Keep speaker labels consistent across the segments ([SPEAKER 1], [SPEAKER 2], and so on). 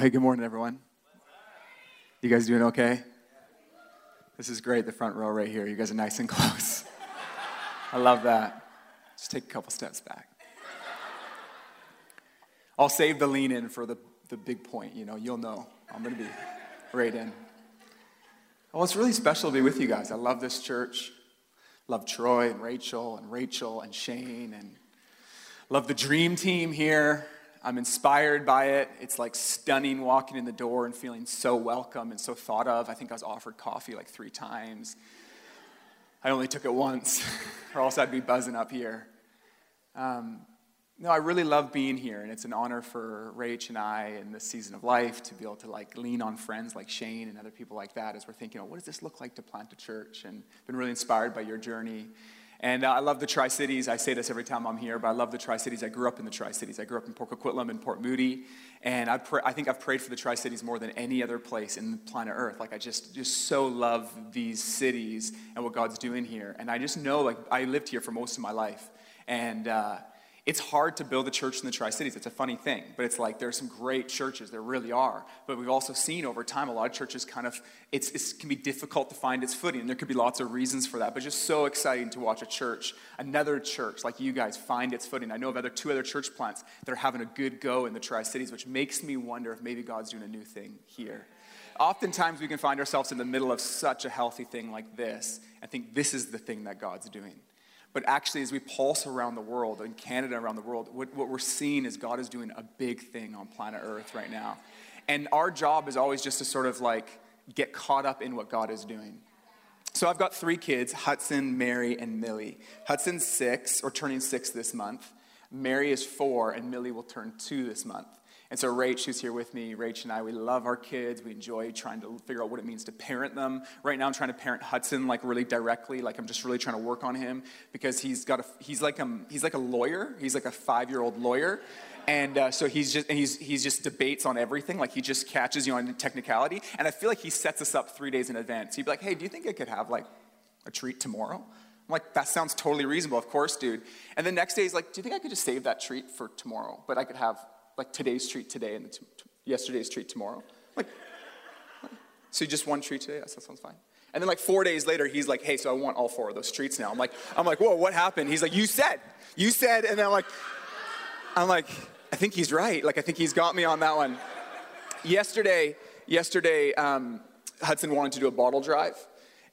[SPEAKER 1] Well, hey, good morning, everyone. You guys doing okay? This is great, the front row right here. You guys are nice and close. I love that. Just take a couple steps back. I'll save the lean in for the, the big point, you know, you'll know. I'm going to be right in. Well, it's really special to be with you guys. I love this church. Love Troy and Rachel and Rachel and Shane and love the dream team here. I'm inspired by it. It's like stunning walking in the door and feeling so welcome and so thought of. I think I was offered coffee like three times. I only took it once, or else I'd be buzzing up here. Um, no, I really love being here, and it's an honor for Rach and I in this season of life to be able to like lean on friends like Shane and other people like that as we're thinking, oh, what does this look like to plant a church? And been really inspired by your journey. And uh, I love the Tri Cities. I say this every time I'm here, but I love the Tri Cities. I grew up in the Tri Cities. I grew up in Port Coquitlam and Port Moody, and I, I think I've prayed for the Tri Cities more than any other place in the planet Earth. Like I just just so love these cities and what God's doing here. And I just know, like I lived here for most of my life, and. Uh, it's hard to build a church in the Tri Cities. It's a funny thing, but it's like there are some great churches. There really are. But we've also seen over time a lot of churches kind of, it's, it can be difficult to find its footing. And there could be lots of reasons for that. But just so exciting to watch a church, another church like you guys, find its footing. I know of other two other church plants that are having a good go in the Tri Cities, which makes me wonder if maybe God's doing a new thing here. Oftentimes we can find ourselves in the middle of such a healthy thing like this and think this is the thing that God's doing. But actually, as we pulse around the world, in Canada, around the world, what, what we're seeing is God is doing a big thing on planet Earth right now. And our job is always just to sort of like get caught up in what God is doing. So I've got three kids Hudson, Mary, and Millie. Hudson's six, or turning six this month. Mary is four, and Millie will turn two this month. And so Rach, who's here with me, Rach and I, we love our kids. We enjoy trying to figure out what it means to parent them. Right now, I'm trying to parent Hudson like really directly. Like I'm just really trying to work on him because he's got a he's like a he's like a lawyer. He's like a five year old lawyer. And uh, so he's just he's he's just debates on everything. Like he just catches you on technicality. And I feel like he sets us up three days in advance. He'd be like, "Hey, do you think I could have like a treat tomorrow?" I'm like, "That sounds totally reasonable. Of course, dude." And the next day he's like, "Do you think I could just save that treat for tomorrow? But I could have like today's treat today and t- t- yesterday's treat tomorrow. Like, so just one treat today? Yes, that sounds fine. And then like four days later, he's like, hey, so I want all four of those treats now. I'm like, I'm like, whoa, what happened? He's like, you said, you said, and then I'm like, I'm like, I think he's right. Like, I think he's got me on that one. yesterday, yesterday, um, Hudson wanted to do a bottle drive,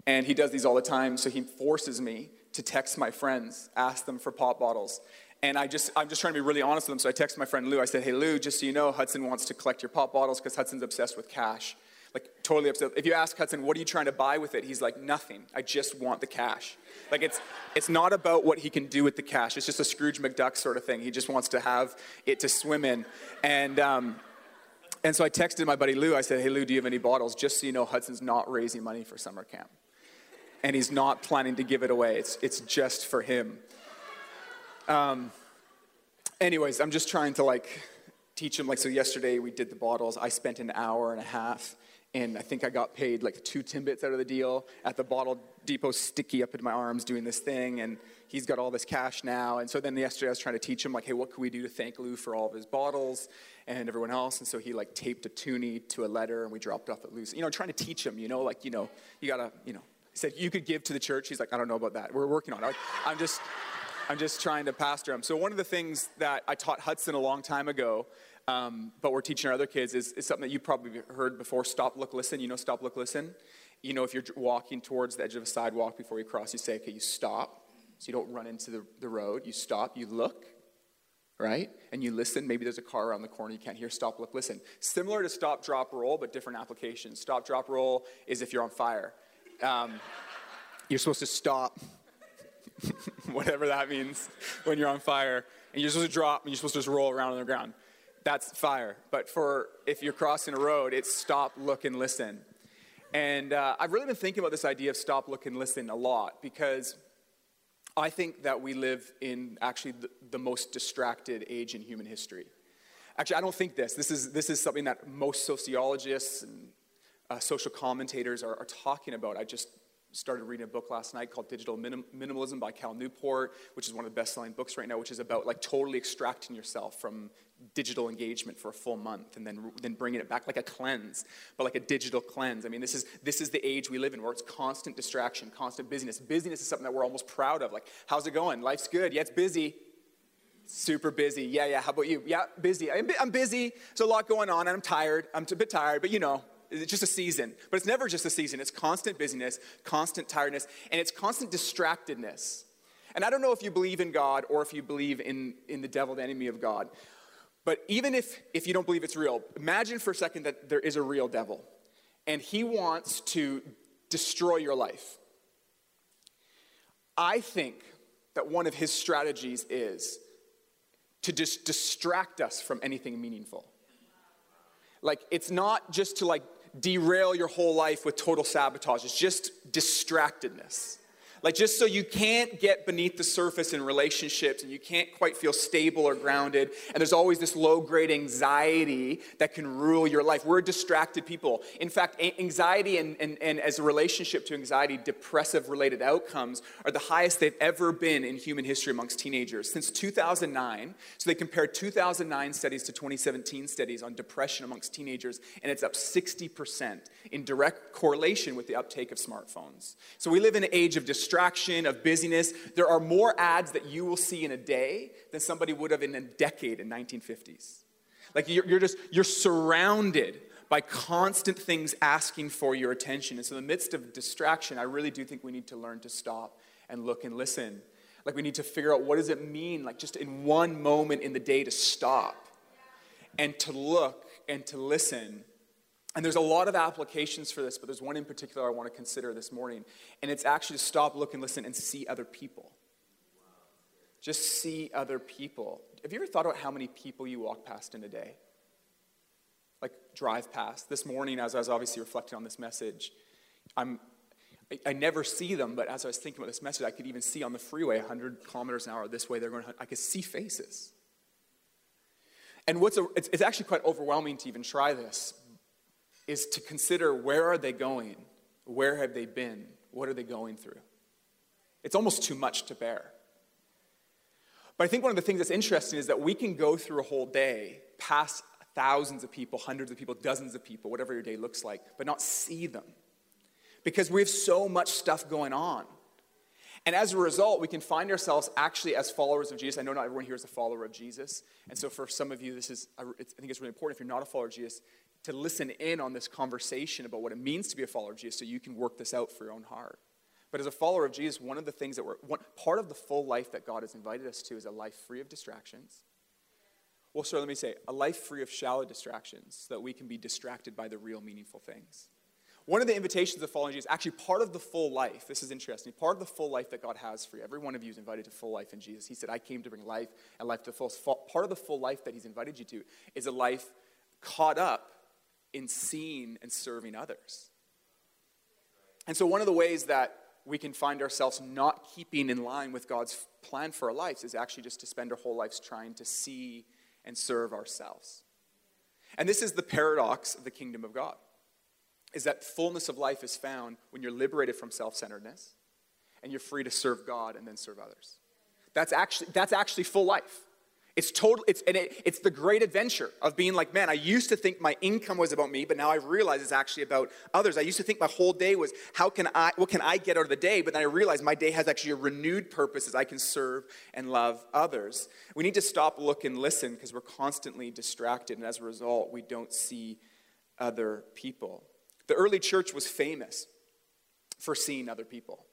[SPEAKER 1] and he does these all the time. So he forces me to text my friends, ask them for pop bottles. And I just, I'm just trying to be really honest with them. So I texted my friend Lou. I said, hey, Lou, just so you know, Hudson wants to collect your pop bottles because Hudson's obsessed with cash. Like, totally obsessed. If you ask Hudson, what are you trying to buy with it? He's like, nothing. I just want the cash. Like, it's, it's not about what he can do with the cash. It's just a Scrooge McDuck sort of thing. He just wants to have it to swim in. And, um, and so I texted my buddy Lou. I said, hey, Lou, do you have any bottles? Just so you know, Hudson's not raising money for summer camp. And he's not planning to give it away. It's, it's just for him. Um, anyways, I'm just trying to like teach him. Like, so yesterday we did the bottles. I spent an hour and a half, and I think I got paid like two Timbits out of the deal at the bottle depot, sticky up in my arms doing this thing. And he's got all this cash now. And so then yesterday I was trying to teach him, like, hey, what can we do to thank Lou for all of his bottles and everyone else? And so he like taped a toonie to a letter, and we dropped off at Lou's. You know, trying to teach him, you know, like, you know, you gotta, you know, he said, you could give to the church. He's like, I don't know about that. We're working on it. I'm just, I'm just trying to pastor them. So, one of the things that I taught Hudson a long time ago, um, but we're teaching our other kids, is, is something that you probably heard before stop, look, listen. You know, stop, look, listen? You know, if you're walking towards the edge of a sidewalk before you cross, you say, okay, you stop. So you don't run into the, the road. You stop, you look, right? And you listen. Maybe there's a car around the corner you can't hear. Stop, look, listen. Similar to stop, drop, roll, but different applications. Stop, drop, roll is if you're on fire. Um, you're supposed to stop, whatever that means, when you're on fire, and you're supposed to drop and you're supposed to just roll around on the ground. That's fire. But for if you're crossing a road, it's stop, look, and listen. And uh, I've really been thinking about this idea of stop, look, and listen a lot because I think that we live in actually the, the most distracted age in human history. Actually, I don't think this. This is, this is something that most sociologists and uh, social commentators are, are talking about. I just started reading a book last night called Digital Minim- Minimalism by Cal Newport, which is one of the best selling books right now, which is about like totally extracting yourself from digital engagement for a full month and then, then bringing it back like a cleanse, but like a digital cleanse. I mean, this is, this is the age we live in where it's constant distraction, constant busyness. Busyness is something that we're almost proud of. Like, how's it going? Life's good. Yeah, it's busy. Super busy. Yeah, yeah. How about you? Yeah, busy. I'm, I'm busy. There's a lot going on, and I'm tired. I'm a bit tired, but you know, it's just a season. But it's never just a season. It's constant busyness, constant tiredness, and it's constant distractedness. And I don't know if you believe in God or if you believe in, in the devil, the enemy of God. But even if, if you don't believe it's real, imagine for a second that there is a real devil, and he wants to destroy your life. I think that one of his strategies is to just distract us from anything meaningful. Like, it's not just to like derail your whole life with total sabotage, it's just distractedness. Like, just so you can't get beneath the surface in relationships and you can't quite feel stable or grounded. And there's always this low grade anxiety that can rule your life. We're distracted people. In fact, anxiety and, and, and as a relationship to anxiety, depressive related outcomes are the highest they've ever been in human history amongst teenagers. Since 2009, so they compared 2009 studies to 2017 studies on depression amongst teenagers, and it's up 60% in direct correlation with the uptake of smartphones. So we live in an age of distraction distraction, of busyness. There are more ads that you will see in a day than somebody would have in a decade in 1950s. Like you're, you're just, you're surrounded by constant things asking for your attention. And so in the midst of distraction, I really do think we need to learn to stop and look and listen. Like we need to figure out what does it mean, like just in one moment in the day to stop and to look and to listen and there's a lot of applications for this, but there's one in particular I want to consider this morning. And it's actually to stop, look, and listen and see other people. Just see other people. Have you ever thought about how many people you walk past in a day? Like drive past. This morning, as I was obviously reflecting on this message, I'm, I, I never see them, but as I was thinking about this message, I could even see on the freeway 100 kilometers an hour this way, they're going, I could see faces. And what's a, it's, it's actually quite overwhelming to even try this is to consider where are they going? Where have they been? What are they going through? It's almost too much to bear. But I think one of the things that's interesting is that we can go through a whole day, past thousands of people, hundreds of people, dozens of people, whatever your day looks like, but not see them. Because we have so much stuff going on. And as a result, we can find ourselves actually as followers of Jesus. I know not everyone here is a follower of Jesus. And so for some of you, this is, I think it's really important. If you're not a follower of Jesus, to listen in on this conversation about what it means to be a follower of Jesus so you can work this out for your own heart. But as a follower of Jesus, one of the things that we're, one, part of the full life that God has invited us to is a life free of distractions. Well, sir, let me say, a life free of shallow distractions so that we can be distracted by the real meaningful things. One of the invitations of following Jesus, actually part of the full life, this is interesting, part of the full life that God has for you, every one of you is invited to full life in Jesus. He said, I came to bring life and life to full. Part of the full life that He's invited you to is a life caught up in seeing and serving others. And so, one of the ways that we can find ourselves not keeping in line with God's plan for our lives is actually just to spend our whole lives trying to see and serve ourselves. And this is the paradox of the kingdom of God. Is that fullness of life is found when you're liberated from self-centeredness and you're free to serve God and then serve others. That's actually, that's actually full life. It's total, it's, and it, it's the great adventure of being like, man, I used to think my income was about me, but now I realize it's actually about others. I used to think my whole day was, how can I, what can I get out of the day? But then I realize my day has actually a renewed purpose as I can serve and love others. We need to stop, look, and listen because we're constantly distracted, and as a result, we don't see other people. The early church was famous for seeing other people.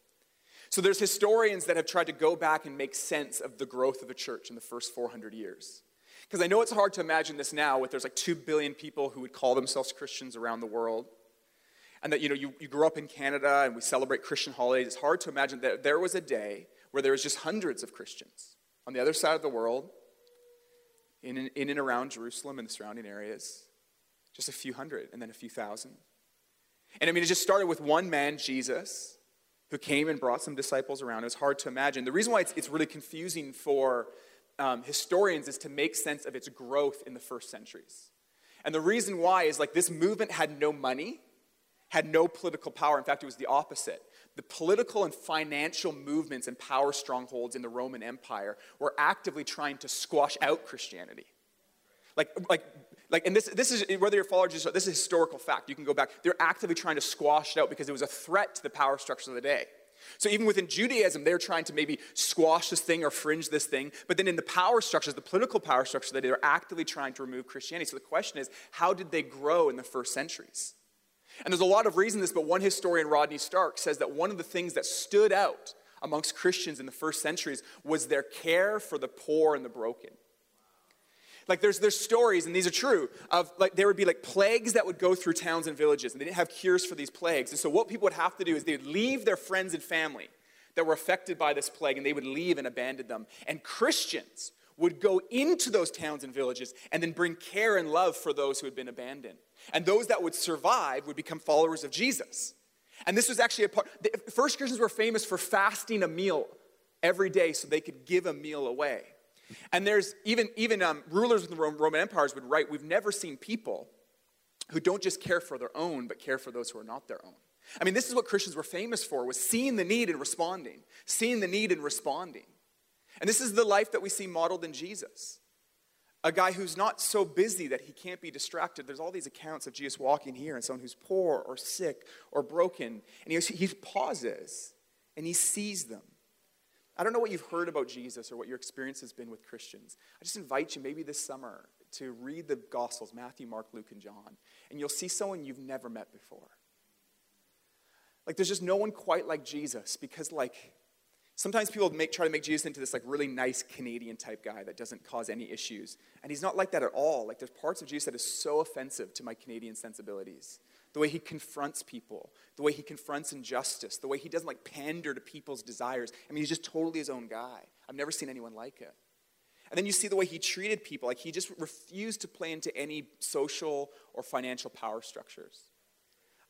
[SPEAKER 1] So there's historians that have tried to go back and make sense of the growth of the church in the first 400 years. Because I know it's hard to imagine this now with there's like 2 billion people who would call themselves Christians around the world. And that, you know, you, you grew up in Canada and we celebrate Christian holidays. It's hard to imagine that there was a day where there was just hundreds of Christians on the other side of the world, in, in and around Jerusalem and the surrounding areas. Just a few hundred and then a few thousand. And I mean, it just started with one man, Jesus, who came and brought some disciples around. It's hard to imagine. The reason why it's, it's really confusing for um, historians is to make sense of its growth in the first centuries. And the reason why is like this movement had no money, had no political power. In fact, it was the opposite. The political and financial movements and power strongholds in the Roman Empire were actively trying to squash out Christianity. Like, like, like, and this, this is whether you're followers, or this is historical fact. You can go back. They're actively trying to squash it out because it was a threat to the power structures of the day. So even within Judaism, they're trying to maybe squash this thing or fringe this thing. But then in the power structures, the political power structures, they're actively trying to remove Christianity. So the question is, how did they grow in the first centuries? And there's a lot of reasons this, but one historian, Rodney Stark, says that one of the things that stood out amongst Christians in the first centuries was their care for the poor and the broken. Like there's there's stories, and these are true, of like there would be like plagues that would go through towns and villages, and they didn't have cures for these plagues. And so what people would have to do is they would leave their friends and family that were affected by this plague, and they would leave and abandon them. And Christians would go into those towns and villages and then bring care and love for those who had been abandoned. And those that would survive would become followers of Jesus. And this was actually a part, the first Christians were famous for fasting a meal every day so they could give a meal away. And there's even, even um, rulers in the Roman empires would write, We've never seen people who don't just care for their own, but care for those who are not their own. I mean, this is what Christians were famous for, was seeing the need and responding, seeing the need and responding. And this is the life that we see modeled in Jesus. A guy who's not so busy that he can't be distracted. There's all these accounts of Jesus walking here and someone who's poor or sick or broken. And he, he pauses and he sees them. I don't know what you've heard about Jesus or what your experience has been with Christians. I just invite you maybe this summer to read the Gospels Matthew, Mark, Luke, and John, and you'll see someone you've never met before. Like, there's just no one quite like Jesus because, like, sometimes people make, try to make Jesus into this, like, really nice Canadian type guy that doesn't cause any issues. And he's not like that at all. Like, there's parts of Jesus that is so offensive to my Canadian sensibilities the way he confronts people, the way he confronts injustice, the way he doesn't like pander to people's desires. I mean, he's just totally his own guy. I've never seen anyone like it. And then you see the way he treated people, like he just refused to play into any social or financial power structures.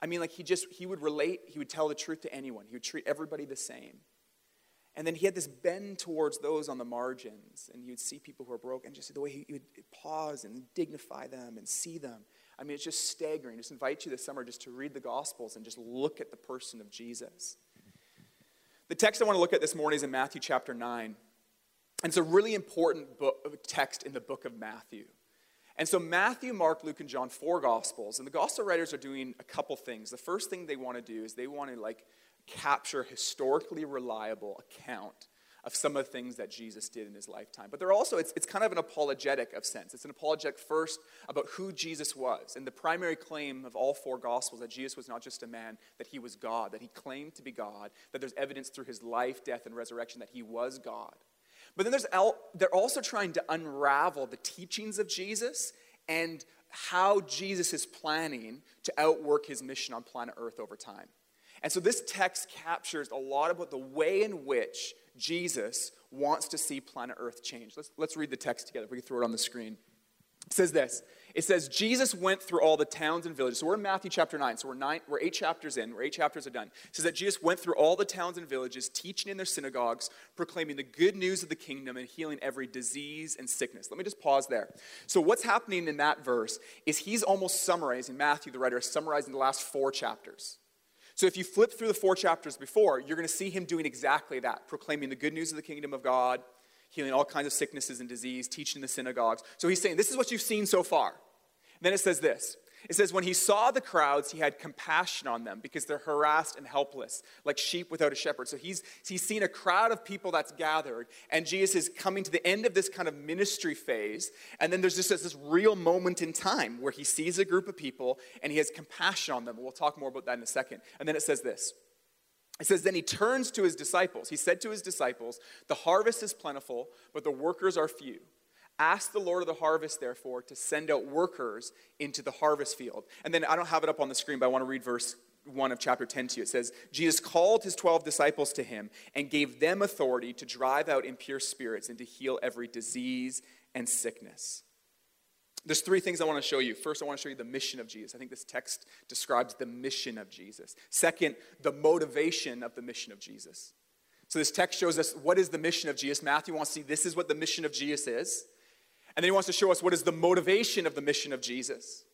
[SPEAKER 1] I mean, like he just, he would relate, he would tell the truth to anyone, he would treat everybody the same. And then he had this bend towards those on the margins, and you'd see people who are broke, and just the way he would pause and dignify them and see them. I mean, it's just staggering. Just invite you this summer just to read the Gospels and just look at the person of Jesus. The text I want to look at this morning is in Matthew chapter 9. And it's a really important book, text in the book of Matthew. And so, Matthew, Mark, Luke, and John, four Gospels. And the Gospel writers are doing a couple things. The first thing they want to do is they want to like capture historically reliable account of some of the things that Jesus did in his lifetime. But they're also, it's, it's kind of an apologetic of sense. It's an apologetic first about who Jesus was. And the primary claim of all four Gospels that Jesus was not just a man, that he was God, that he claimed to be God, that there's evidence through his life, death, and resurrection that he was God. But then there's, they're also trying to unravel the teachings of Jesus and how Jesus is planning to outwork his mission on planet Earth over time. And so this text captures a lot about the way in which Jesus wants to see planet Earth change. Let's, let's read the text together. If We can throw it on the screen. It says this It says, Jesus went through all the towns and villages. So we're in Matthew chapter 9. So we're, nine, we're eight chapters in. We're eight chapters are done. It says that Jesus went through all the towns and villages, teaching in their synagogues, proclaiming the good news of the kingdom, and healing every disease and sickness. Let me just pause there. So what's happening in that verse is he's almost summarizing, Matthew, the writer, is summarizing the last four chapters. So if you flip through the four chapters before, you're going to see him doing exactly that, proclaiming the good news of the kingdom of God, healing all kinds of sicknesses and disease, teaching the synagogues. So he's saying, This is what you've seen so far. And then it says this it says, When he saw the crowds, he had compassion on them because they're harassed and helpless, like sheep without a shepherd. So he's, he's seen a crowd of people that's gathered, and Jesus is coming to the end of this kind of ministry phase. And then there's just this, this real moment in time where he sees a group of people and he has compassion on them. We'll talk more about that in a second. And then it says this. It says, Then he turns to his disciples. He said to his disciples, The harvest is plentiful, but the workers are few. Ask the Lord of the harvest, therefore, to send out workers into the harvest field. And then I don't have it up on the screen, but I want to read verse 1 of chapter 10 to you. It says, Jesus called his 12 disciples to him and gave them authority to drive out impure spirits and to heal every disease and sickness. There's three things I want to show you. First, I want to show you the mission of Jesus. I think this text describes the mission of Jesus. Second, the motivation of the mission of Jesus. So this text shows us what is the mission of Jesus. Matthew wants to see this is what the mission of Jesus is. And then he wants to show us what is the motivation of the mission of Jesus.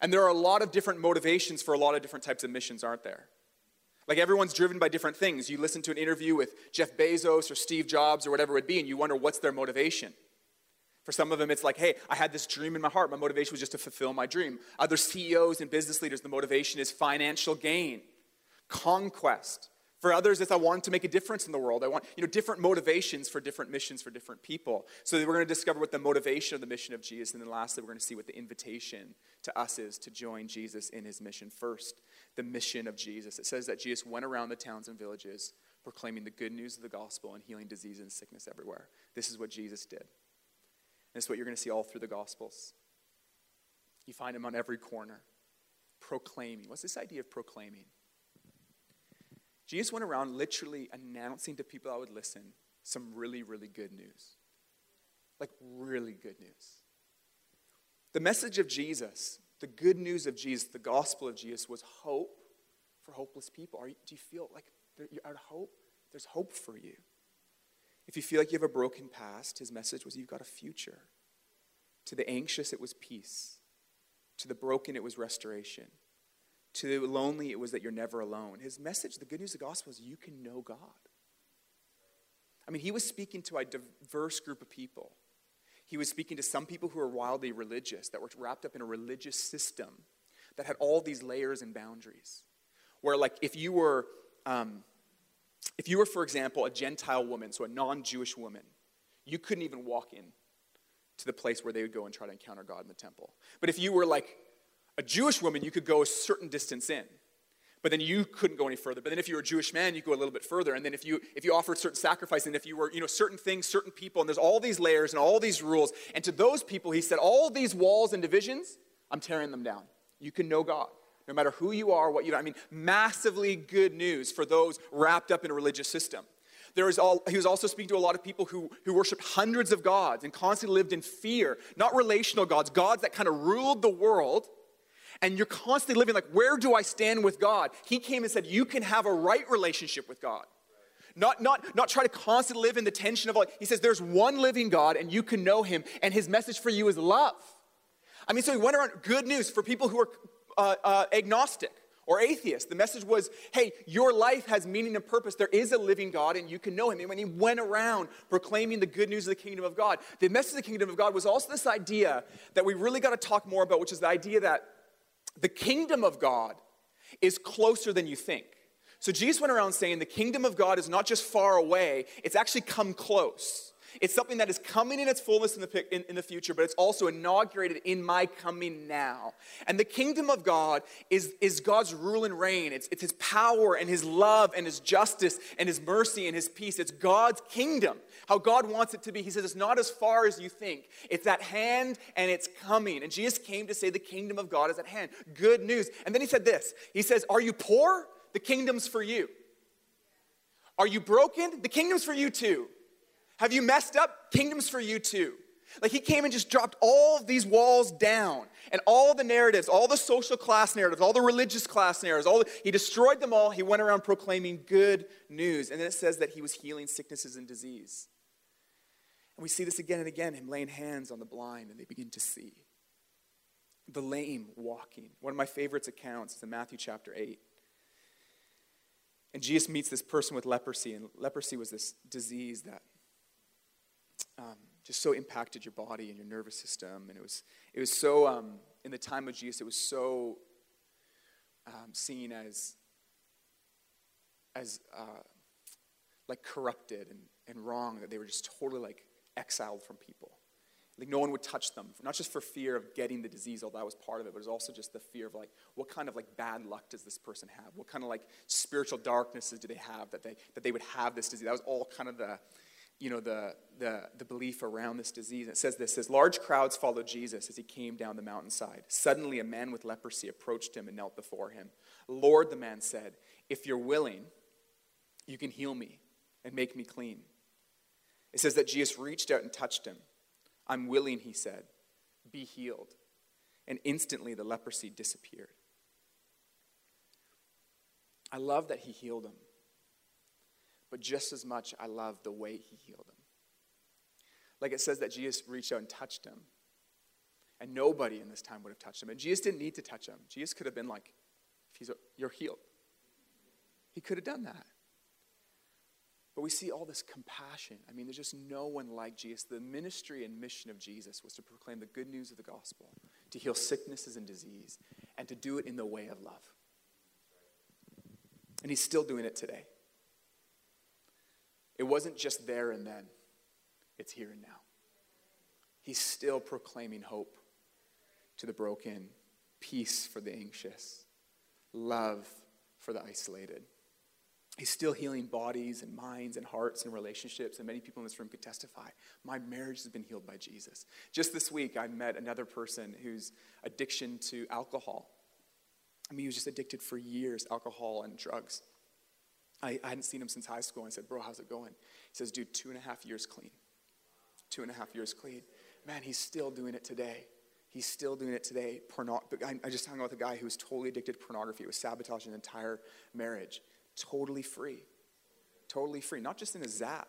[SPEAKER 1] And there are a lot of different motivations for a lot of different types of missions, aren't there? Like everyone's driven by different things. You listen to an interview with Jeff Bezos or Steve Jobs or whatever it would be, and you wonder what's their motivation. For some of them, it's like, hey, I had this dream in my heart. My motivation was just to fulfill my dream. Other CEOs and business leaders, the motivation is financial gain, conquest. For others, it's I want to make a difference in the world. I want, you know, different motivations for different missions for different people. So we're going to discover what the motivation of the mission of Jesus. And then lastly, we're going to see what the invitation to us is to join Jesus in his mission. First, the mission of Jesus. It says that Jesus went around the towns and villages proclaiming the good news of the gospel and healing disease and sickness everywhere. This is what Jesus did. And is what you're going to see all through the gospels. You find him on every corner, proclaiming. What's this idea of proclaiming? Jesus went around literally announcing to people that would listen some really, really good news. Like, really good news. The message of Jesus, the good news of Jesus, the gospel of Jesus was hope for hopeless people. Are you, do you feel like you're out of hope? There's hope for you. If you feel like you have a broken past, his message was you've got a future. To the anxious, it was peace. To the broken, it was restoration. To the lonely, it was that you're never alone. His message, the good news of the gospel, is you can know God. I mean, he was speaking to a diverse group of people. He was speaking to some people who were wildly religious, that were wrapped up in a religious system that had all these layers and boundaries. Where, like, if you were, um, if you were, for example, a Gentile woman, so a non-Jewish woman, you couldn't even walk in to the place where they would go and try to encounter God in the temple. But if you were like a Jewish woman, you could go a certain distance in. But then you couldn't go any further. But then if you were a Jewish man, you go a little bit further. And then if you if you offered certain sacrifice, and if you were, you know, certain things, certain people, and there's all these layers and all these rules. And to those people, he said, all these walls and divisions, I'm tearing them down. You can know God. No matter who you are, what you I mean, massively good news for those wrapped up in a religious system. There is all, he was also speaking to a lot of people who, who worshiped hundreds of gods and constantly lived in fear, not relational gods, gods that kind of ruled the world and you're constantly living like, where do I stand with God? He came and said, you can have a right relationship with God. Not, not, not try to constantly live in the tension of like, he says, there's one living God and you can know him, and his message for you is love. I mean, so he went around good news for people who are uh, uh, agnostic or atheist. The message was, hey, your life has meaning and purpose. There is a living God and you can know him. And when he went around proclaiming the good news of the kingdom of God, the message of the kingdom of God was also this idea that we really got to talk more about, which is the idea that the kingdom of God is closer than you think. So Jesus went around saying the kingdom of God is not just far away, it's actually come close. It's something that is coming in its fullness in the, in, in, the future, but it's also inaugurated in my coming now. And the kingdom of God is, is God's rule and reign. It's, it's his power and his love and his justice and his mercy and his peace. It's God's kingdom, how God wants it to be. He says it's not as far as you think, it's at hand and it's coming. And Jesus came to say the kingdom of God is at hand. Good news. And then he said this He says, Are you poor? The kingdom's for you. Are you broken? The kingdom's for you too. Have you messed up? Kingdom's for you too. Like he came and just dropped all of these walls down and all the narratives, all the social class narratives, all the religious class narratives, all the, he destroyed them all. He went around proclaiming good news. And then it says that he was healing sicknesses and disease. And we see this again and again, him laying hands on the blind and they begin to see. The lame walking. One of my favorites accounts is in Matthew chapter 8. And Jesus meets this person with leprosy, and leprosy was this disease that um, just so impacted your body and your nervous system. And it was, it was so, um, in the time of Jesus, it was so um, seen as, as uh, like corrupted and, and wrong that they were just totally like exiled from people. Like no one would touch them, not just for fear of getting the disease, although that was part of it, but it was also just the fear of like, what kind of like bad luck does this person have? What kind of like spiritual darknesses do they have that they that they would have this disease? That was all kind of the you know, the, the, the belief around this disease. It says this, says, large crowds followed Jesus as he came down the mountainside. Suddenly a man with leprosy approached him and knelt before him. Lord, the man said, if you're willing, you can heal me and make me clean. It says that Jesus reached out and touched him. I'm willing, he said. Be healed. And instantly the leprosy disappeared. I love that he healed him. But just as much, I love the way he healed him. Like it says that Jesus reached out and touched him. And nobody in this time would have touched him. And Jesus didn't need to touch him. Jesus could have been like, if he's a, you're healed. He could have done that. But we see all this compassion. I mean, there's just no one like Jesus. The ministry and mission of Jesus was to proclaim the good news of the gospel, to heal sicknesses and disease, and to do it in the way of love. And he's still doing it today. It wasn't just there and then, it's here and now. He's still proclaiming hope to the broken, peace for the anxious, love for the isolated. He's still healing bodies and minds and hearts and relationships, and many people in this room could testify. My marriage has been healed by Jesus. Just this week, I met another person whose addiction to alcohol. I mean, he was just addicted for years, alcohol and drugs. I, I hadn't seen him since high school. I said, Bro, how's it going? He says, Dude, two and a half years clean. Two and a half years clean. Man, he's still doing it today. He's still doing it today. Porno- I, I just hung out with a guy who was totally addicted to pornography. It was sabotaging an entire marriage. Totally free. Totally free. Not just in a zap,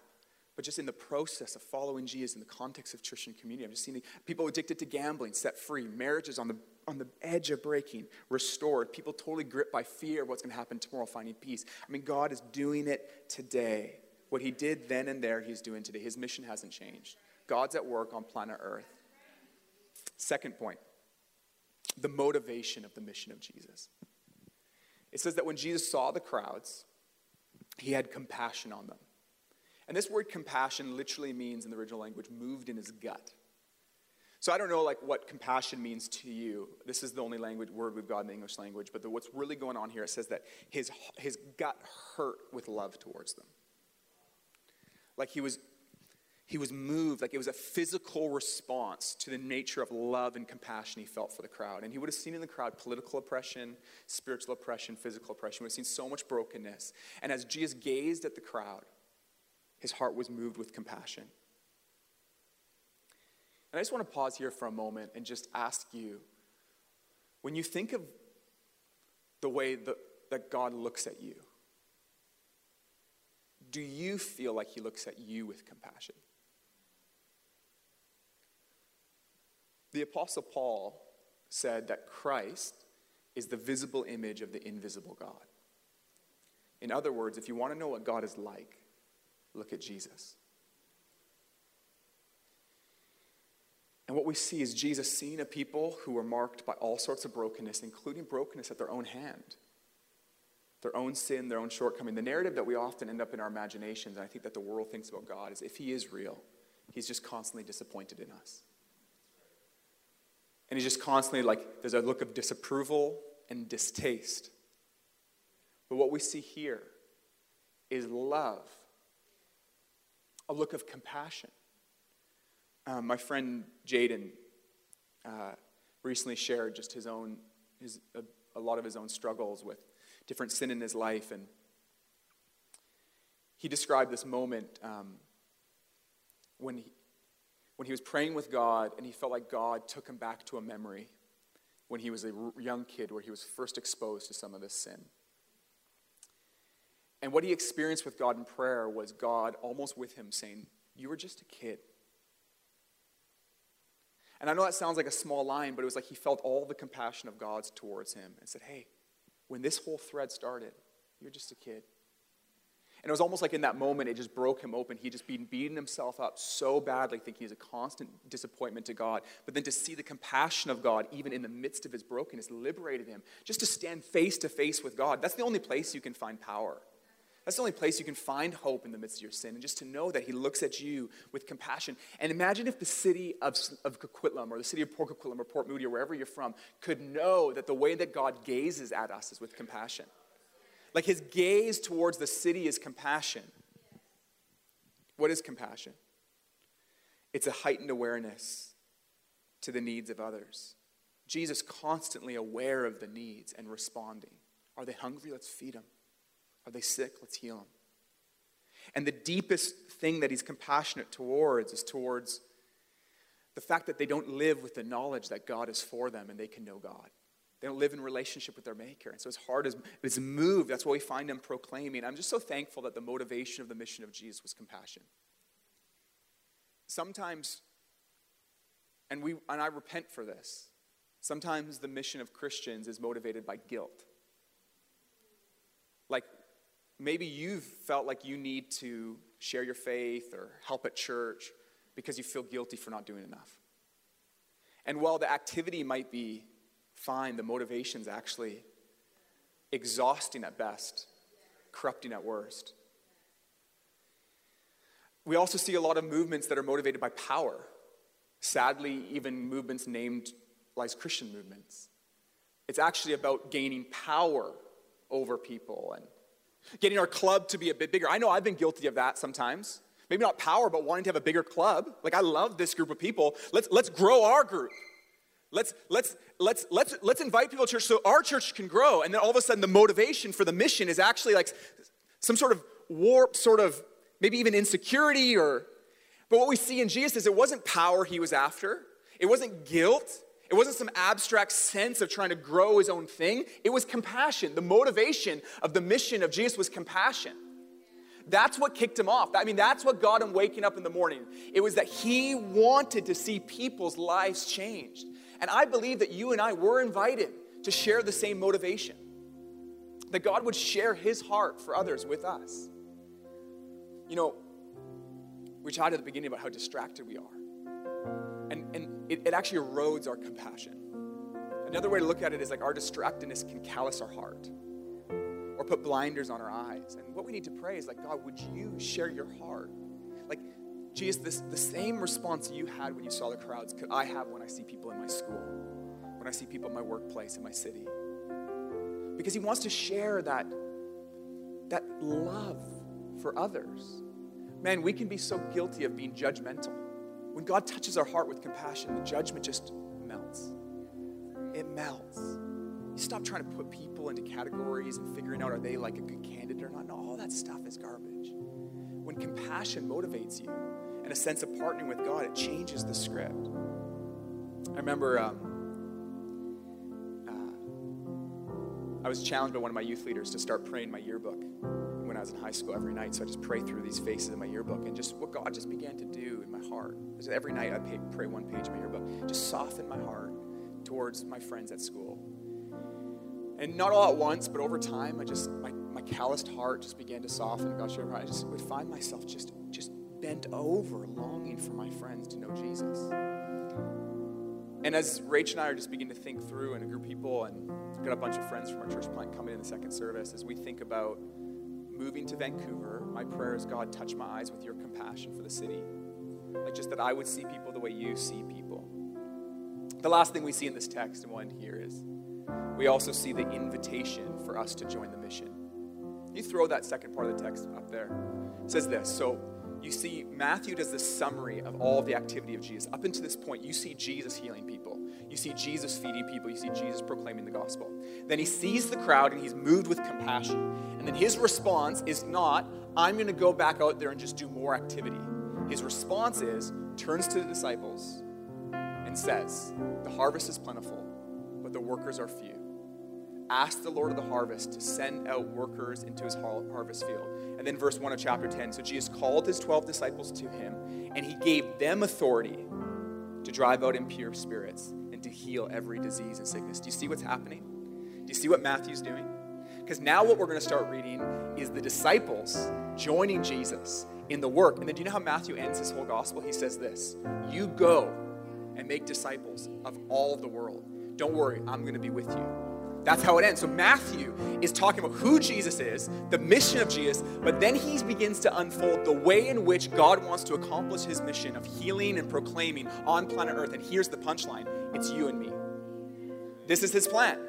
[SPEAKER 1] but just in the process of following Jesus in the context of Christian community. I've just seen people addicted to gambling set free, marriages on the, on the edge of breaking, restored, people totally gripped by fear of what's going to happen tomorrow, finding peace. I mean, God is doing it today. What He did then and there, He's doing today. His mission hasn't changed. God's at work on planet Earth. Second point the motivation of the mission of Jesus. It says that when Jesus saw the crowds, he had compassion on them. And this word compassion literally means in the original language moved in his gut. So I don't know like what compassion means to you. This is the only language word we've got in the English language, but the, what's really going on here it says that his his gut hurt with love towards them. Like he was he was moved, like it was a physical response to the nature of love and compassion he felt for the crowd. And he would have seen in the crowd political oppression, spiritual oppression, physical oppression. Have seen so much brokenness. And as Jesus gazed at the crowd, his heart was moved with compassion. And I just want to pause here for a moment and just ask you when you think of the way that, that God looks at you, do you feel like he looks at you with compassion? The Apostle Paul said that Christ is the visible image of the invisible God. In other words, if you want to know what God is like, look at Jesus. And what we see is Jesus seeing a people who were marked by all sorts of brokenness, including brokenness at their own hand, their own sin, their own shortcoming. The narrative that we often end up in our imaginations, and I think that the world thinks about God, is if He is real, He's just constantly disappointed in us. And he's just constantly like, there's a look of disapproval and distaste. But what we see here is love, a look of compassion. Um, my friend Jaden uh, recently shared just his own, his, a, a lot of his own struggles with different sin in his life. And he described this moment um, when he, when he was praying with God and he felt like God took him back to a memory when he was a young kid where he was first exposed to some of this sin. And what he experienced with God in prayer was God almost with him saying, You were just a kid. And I know that sounds like a small line, but it was like he felt all the compassion of God's towards him and said, Hey, when this whole thread started, you're just a kid. And it was almost like in that moment, it just broke him open. He'd just been beating himself up so badly, thinking he's a constant disappointment to God. But then to see the compassion of God, even in the midst of his brokenness, liberated him. Just to stand face to face with God. That's the only place you can find power. That's the only place you can find hope in the midst of your sin. And just to know that he looks at you with compassion. And imagine if the city of, of Coquitlam or the city of Port Coquitlam or Port Moody or wherever you're from could know that the way that God gazes at us is with compassion. Like his gaze towards the city is compassion. What is compassion? It's a heightened awareness to the needs of others. Jesus constantly aware of the needs and responding. Are they hungry? Let's feed them. Are they sick? Let's heal them. And the deepest thing that he's compassionate towards is towards the fact that they don't live with the knowledge that God is for them and they can know God. They don't live in relationship with their Maker. And so his heart is, is moved. That's what we find him proclaiming. I'm just so thankful that the motivation of the mission of Jesus was compassion. Sometimes, and, we, and I repent for this. Sometimes the mission of Christians is motivated by guilt. Maybe you've felt like you need to share your faith or help at church because you feel guilty for not doing enough. And while the activity might be fine, the motivation's actually exhausting at best, corrupting at worst. We also see a lot of movements that are motivated by power. Sadly, even movements named like Christian movements. It's actually about gaining power over people and getting our club to be a bit bigger. I know I've been guilty of that sometimes. Maybe not power, but wanting to have a bigger club. Like I love this group of people. Let's let's grow our group. Let's let's let's let's let's invite people to church so our church can grow. And then all of a sudden the motivation for the mission is actually like some sort of warped sort of maybe even insecurity or but what we see in Jesus is it wasn't power he was after. It wasn't guilt. It wasn't some abstract sense of trying to grow his own thing. It was compassion. The motivation of the mission of Jesus was compassion. That's what kicked him off. I mean, that's what got him waking up in the morning. It was that he wanted to see people's lives changed. And I believe that you and I were invited to share the same motivation. That God would share his heart for others with us. You know, we talked at the beginning about how distracted we are. And, and it, it actually erodes our compassion. Another way to look at it is like our distractedness can callous our heart or put blinders on our eyes. And what we need to pray is like, God, would you share your heart? Like, Jesus, this, the same response you had when you saw the crowds could I have when I see people in my school, when I see people in my workplace, in my city. Because he wants to share that, that love for others. Man, we can be so guilty of being judgmental. When God touches our heart with compassion, the judgment just melts. It melts. You stop trying to put people into categories and figuring out are they like a good candidate or not. No, all that stuff is garbage. When compassion motivates you and a sense of partnering with God, it changes the script. I remember um, uh, I was challenged by one of my youth leaders to start praying my yearbook In high school every night. So I just pray through these faces in my yearbook and just what God just began to do in my heart. Every night I pray one page of my yearbook, just soften my heart towards my friends at school. And not all at once, but over time, I just my, my calloused heart just began to soften. God I just would find myself just just bent over, longing for my friends to know Jesus. And as Rach and I are just beginning to think through, and a group of people, and got a bunch of friends from our church plant coming in the second service, as we think about moving to Vancouver, my prayer is God, touch my eyes with your compassion for the city. Like just that I would see people the way you see people. The last thing we see in this text and one here is we also see the invitation for us to join the mission. You throw that second part of the text up there. It says this. So you see, Matthew does this summary of all of the activity of Jesus. Up until this point, you see Jesus healing people. You see Jesus feeding people. You see Jesus proclaiming the gospel. Then he sees the crowd and he's moved with compassion. And then his response is not, I'm going to go back out there and just do more activity. His response is, turns to the disciples and says, The harvest is plentiful, but the workers are few. Ask the Lord of the harvest to send out workers into his harvest field. And then, verse 1 of chapter 10 so Jesus called his 12 disciples to him, and he gave them authority to drive out impure spirits and to heal every disease and sickness. Do you see what's happening? Do you see what Matthew's doing? Because now what we're going to start reading is the disciples joining Jesus in the work. And then do you know how Matthew ends his whole gospel? He says this You go and make disciples of all the world. Don't worry, I'm going to be with you. That's how it ends. So Matthew is talking about who Jesus is, the mission of Jesus, but then he begins to unfold the way in which God wants to accomplish his mission of healing and proclaiming on planet Earth. And here's the punchline it's you and me. This is his plan.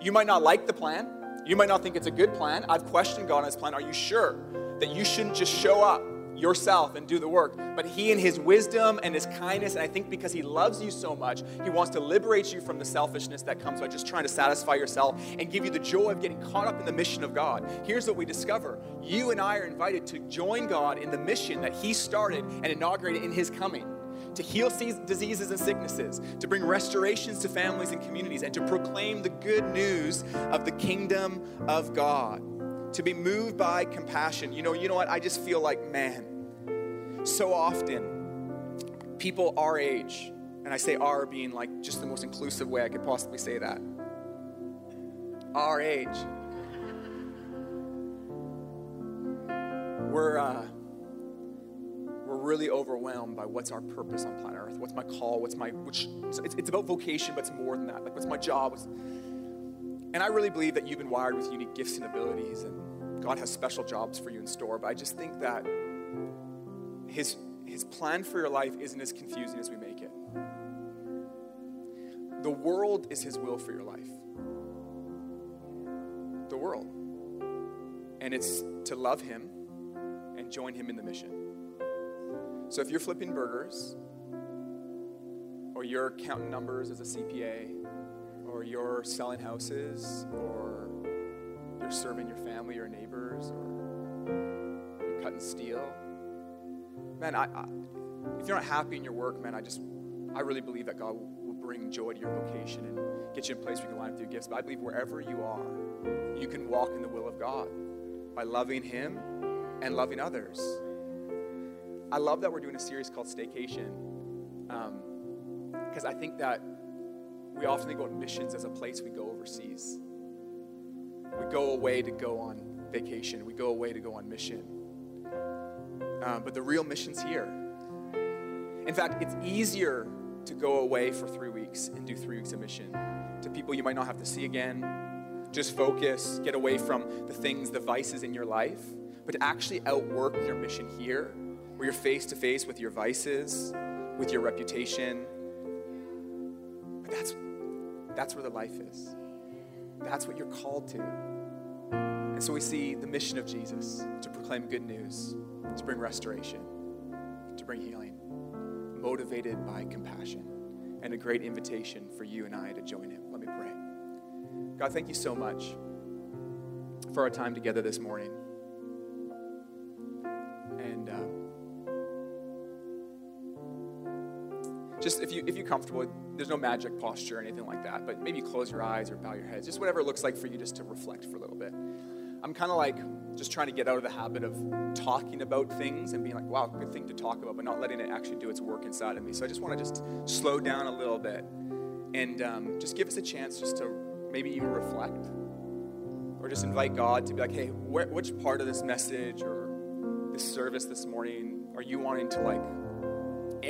[SPEAKER 1] You might not like the plan. You might not think it's a good plan. I've questioned God on his plan. Are you sure that you shouldn't just show up yourself and do the work. But He, in His wisdom and His kindness, and I think because He loves you so much, He wants to liberate you from the selfishness that comes by just trying to satisfy yourself and give you the joy of getting caught up in the mission of God. Here's what we discover you and I are invited to join God in the mission that He started and inaugurated in His coming to heal diseases and sicknesses, to bring restorations to families and communities, and to proclaim the good news of the kingdom of God to be moved by compassion. You know, you know what? I just feel like, man, so often people our age, and I say our being like just the most inclusive way I could possibly say that. Our age. We're, uh, we're really overwhelmed by what's our purpose on planet Earth. What's my call? What's my, which, it's, it's about vocation, but it's more than that. Like, what's my job? What's, and I really believe that you've been wired with unique gifts and abilities, and God has special jobs for you in store. But I just think that His, his plan for your life isn't as confusing as we make it. The world is His will for your life. The world. And it's to love Him and join Him in the mission. So if you're flipping burgers, or you're counting numbers as a CPA, or you're selling houses, or you're serving your family or neighbors, or you're cutting steel, man, I, I, if you're not happy in your work, man, I just, I really believe that God will bring joy to your vocation and get you in a place where you can line up your gifts. But I believe wherever you are, you can walk in the will of God by loving Him and loving others. I love that we're doing a series called Staycation because um, I think that we often think about missions as a place we go overseas. We go away to go on vacation, we go away to go on mission. Um, but the real mission's here. In fact, it's easier to go away for three weeks and do three weeks of mission to people you might not have to see again. Just focus, get away from the things, the vices in your life, but to actually outwork your mission here, where you're face to face with your vices, with your reputation. That's, where the life is. That's what you're called to. And so we see the mission of Jesus to proclaim good news, to bring restoration, to bring healing, motivated by compassion, and a great invitation for you and I to join him. Let me pray. God, thank you so much for our time together this morning. And um, just if you if you're comfortable, there's no magic posture or anything like that. But maybe close your eyes or bow your heads, just whatever it looks like for you, just to reflect for a little bit. I'm kind of like just trying to get out of the habit of talking about things and being like, wow, good thing to talk about, but not letting it actually do its work inside of me. So I just want to just slow down a little bit and um, just give us a chance just to maybe even reflect or just invite God to be like, hey, wh- which part of this message or this service this morning are you wanting to like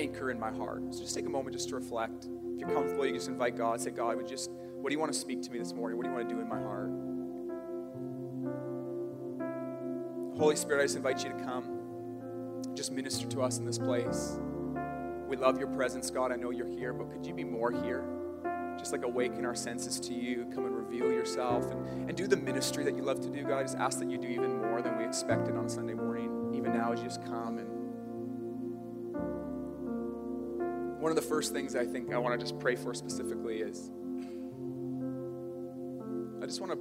[SPEAKER 1] anchor in my heart? So just take a moment just to reflect. If you're comfortable, you just invite God. Say, God, would just, what do you want to speak to me this morning? What do you want to do in my heart? Holy Spirit, I just invite you to come. Just minister to us in this place. We love your presence, God. I know you're here, but could you be more here? Just like awaken our senses to you, come and reveal yourself and, and do the ministry that you love to do, God. I just ask that you do even more than we expected on Sunday morning. Even now, as you just come and one of the first things I think I want to just pray for specifically is I just want to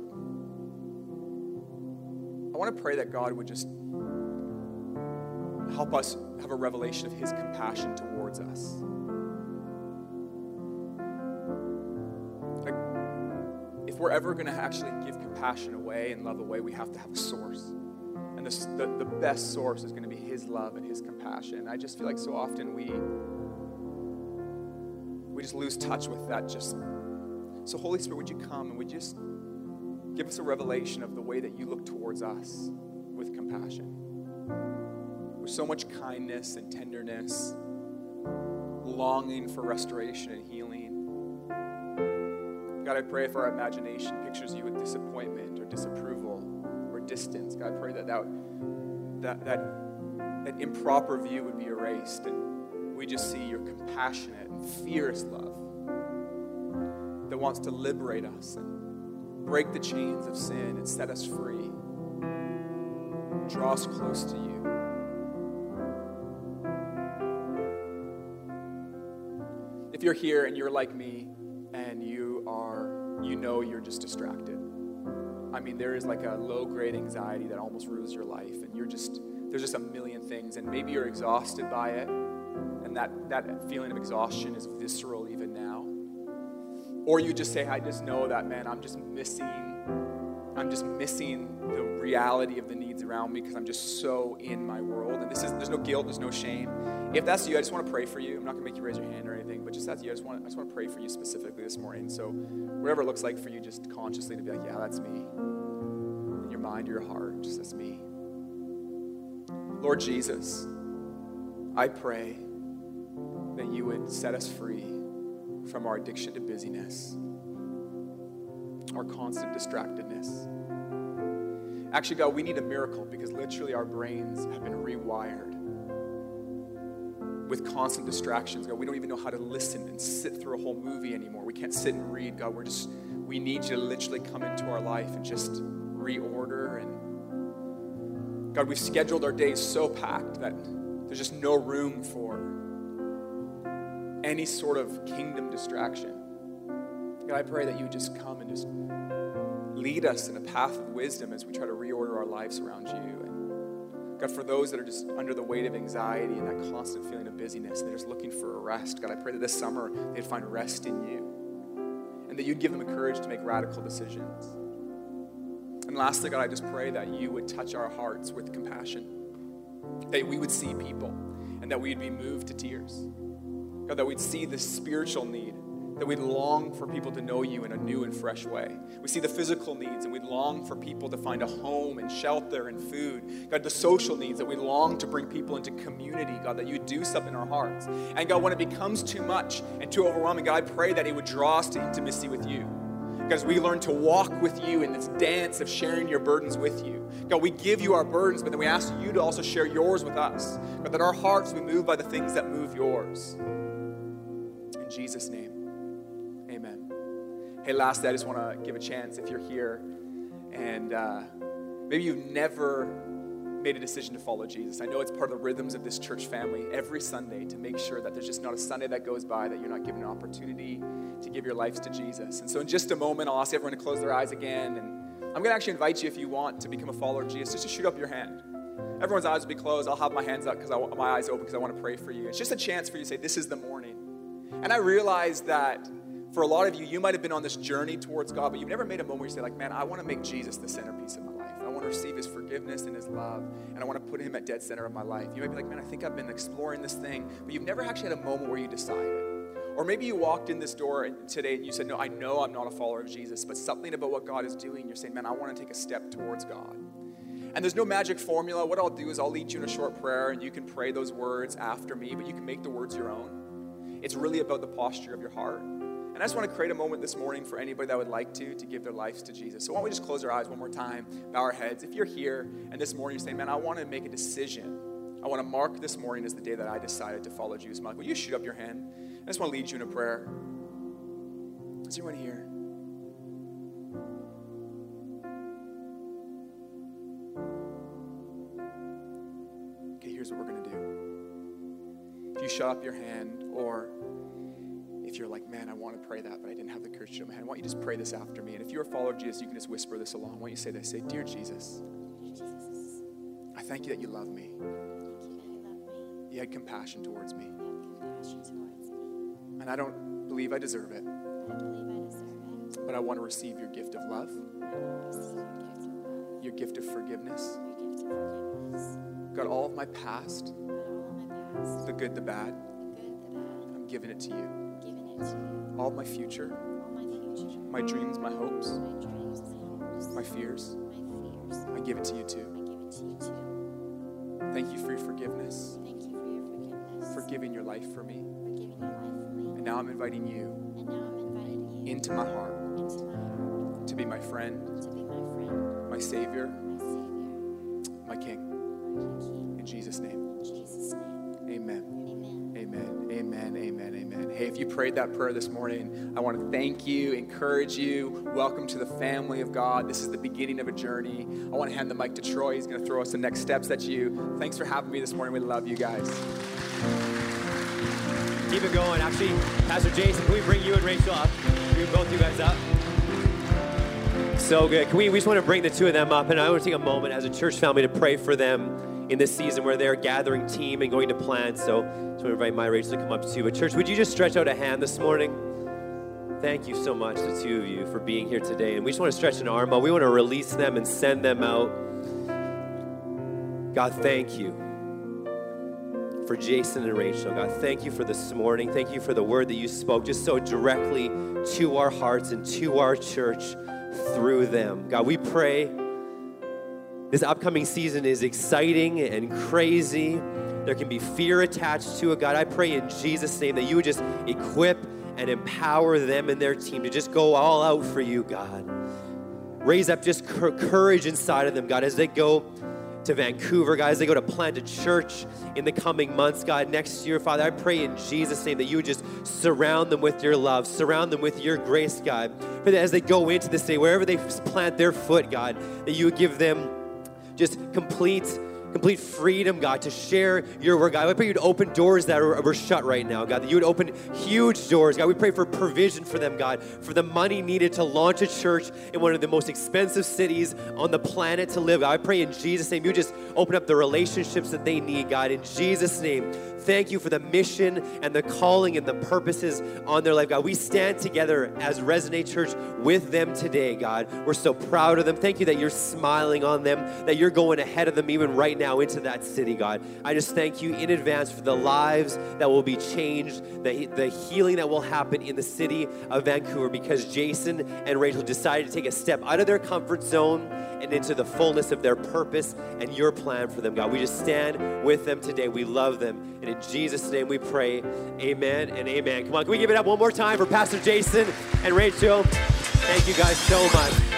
[SPEAKER 1] I want to pray that God would just help us have a revelation of his compassion towards us. If we're ever going to actually give compassion away and love away, we have to have a source. And the, the best source is going to be his love and his compassion. I just feel like so often we we just lose touch with that just so holy spirit would you come and would you just give us a revelation of the way that you look towards us with compassion? With so much kindness and tenderness longing for restoration and healing. God i pray if our imagination pictures you with disappointment or disapproval or distance. God i pray that that, that, that, that improper view would be erased and we just see your compassionate and fierce love that wants to liberate us and break the chains of sin and set us free. Draw us close to you. If you're here and you're like me and you are, you know you're just distracted. I mean, there is like a low grade anxiety that almost rules your life, and you're just, there's just a million things, and maybe you're exhausted by it and that, that feeling of exhaustion is visceral even now. Or you just say, I just know that, man, I'm just missing, I'm just missing the reality of the needs around me because I'm just so in my world. And this is there's no guilt, there's no shame. If that's you, I just want to pray for you. I'm not gonna make you raise your hand or anything, but just as you, I just want I just want to pray for you specifically this morning. So whatever it looks like for you, just consciously to be like, yeah, that's me. In your mind your heart, just that's me. Lord Jesus, I pray that you would set us free from our addiction to busyness, our constant distractedness. Actually, God, we need a miracle because literally our brains have been rewired with constant distractions. God, we don't even know how to listen and sit through a whole movie anymore. We can't sit and read. God, we're just, we need you to literally come into our life and just reorder. And God, we've scheduled our days so packed that there's just no room for any sort of kingdom distraction. God, I pray that you would just come and just lead us in a path of wisdom as we try to reorder our lives around you. And God, for those that are just under the weight of anxiety and that constant feeling of busyness, they're just looking for a rest. God, I pray that this summer they'd find rest in you and that you'd give them the courage to make radical decisions. And lastly, God, I just pray that you would touch our hearts with compassion, that we would see people and that we'd be moved to tears. God, that we'd see the spiritual need, that we'd long for people to know you in a new and fresh way. We see the physical needs, and we'd long for people to find a home and shelter and food. God, the social needs, that we long to bring people into community, God, that you do something in our hearts. And God, when it becomes too much and too overwhelming, God, I pray that it would draw us to intimacy with you. Because we learn to walk with you in this dance of sharing your burdens with you. God, we give you our burdens, but then we ask you to also share yours with us. God, that our hearts be moved by the things that move yours. Jesus' name, amen. Hey, lastly, I just want to give a chance if you're here and uh, maybe you've never made a decision to follow Jesus. I know it's part of the rhythms of this church family every Sunday to make sure that there's just not a Sunday that goes by that you're not given an opportunity to give your lives to Jesus. And so, in just a moment, I'll ask everyone to close their eyes again. And I'm going to actually invite you, if you want to become a follower of Jesus, just to shoot up your hand. Everyone's eyes will be closed. I'll have my hands up because my eyes open because I want to pray for you. It's just a chance for you to say, This is the morning. And I realize that for a lot of you, you might have been on this journey towards God, but you've never made a moment where you say, like, man, I want to make Jesus the centerpiece of my life. I want to receive his forgiveness and his love, and I want to put him at dead center of my life. You might be like, man, I think I've been exploring this thing, but you've never actually had a moment where you decided. Or maybe you walked in this door today and you said, No, I know I'm not a follower of Jesus, but something about what God is doing, you're saying, Man, I want to take a step towards God. And there's no magic formula. What I'll do is I'll lead you in a short prayer, and you can pray those words after me, but you can make the words your own. It's really about the posture of your heart. And I just want to create a moment this morning for anybody that would like to, to give their lives to Jesus. So why don't we just close our eyes one more time, bow our heads. If you're here and this morning you're saying, man, I want to make a decision. I want to mark this morning as the day that I decided to follow Jesus. Will you shoot up your hand? I just want to lead you in a prayer. Is anyone here? Okay, here's what we're going to do. If you shut up your hand, or if you're like, man, I want to pray that, but I didn't have the courage to do my hand, why don't you just pray this after me? And if you're a follower of Jesus, you can just whisper this along. Why don't you say this? Say, Dear Jesus, I thank you that you love me. You had compassion towards me. And I don't believe I deserve it. But I want to receive your gift of love, your gift of forgiveness. God, all of my past, the good, the bad, I'm giving it to you. All my future, my dreams, my hopes, my fears, I give it to you too. Thank you for your forgiveness, for giving your life for me. And now I'm inviting you into my heart. To be my friend, my Savior, my you prayed that prayer this morning, I want to thank you, encourage you. Welcome to the family of God. This is the beginning of a journey. I want to hand the mic to Troy. He's going to throw us the next steps at you. Thanks for having me this morning. We love you guys.
[SPEAKER 2] Keep it going. Actually, Pastor Jason, can we bring you and Rachel up? Bring both you guys up. So good. Can we, we just want to bring the two of them up, and I want to take a moment as a church family to pray for them in this season where they're gathering team and going to plan. So, to invite my Rachel to come up too. But church, would you just stretch out a hand this morning? Thank you so much, the two of you, for being here today. And we just want to stretch an arm out. We want to release them and send them out. God, thank you for Jason and Rachel. God, thank you for this morning. Thank you for the word that you spoke just so directly to our hearts and to our church through them. God, we pray this upcoming season is exciting and crazy. There can be fear attached to it. God, I pray in Jesus' name that you would just equip and empower them and their team to just go all out for you, God. Raise up just courage inside of them, God, as they go to Vancouver, guys. They go to plant a church in the coming months, God. Next year, Father, I pray in Jesus' name that you would just surround them with your love, surround them with your grace, God. For that as they go into this day, wherever they plant their foot, God, that you would give them just complete complete freedom, God, to share your word, God. I pray you'd open doors that are, shut right now, God, that you would open huge doors, God. We pray for provision for them, God, for the money needed to launch a church in one of the most expensive cities on the planet to live. God, I pray in Jesus' name, you just open up the relationships that they need, God, in Jesus' name. Thank you for the mission and the calling and the purposes on their life, God. We stand together as Resonate Church with them today, God. We're so proud of them. Thank you that you're smiling on them, that you're going ahead of them even right now into that city, God. I just thank you in advance for the lives that will be changed, the, the healing that will happen in the city of Vancouver because Jason and Rachel decided to take a step out of their comfort zone and into the fullness of their purpose and your plan for them, God. We just stand with them today. We love them. And in Jesus' name we pray, amen and amen. Come on, can we give it up one more time for Pastor Jason and Rachel? Thank you guys so much.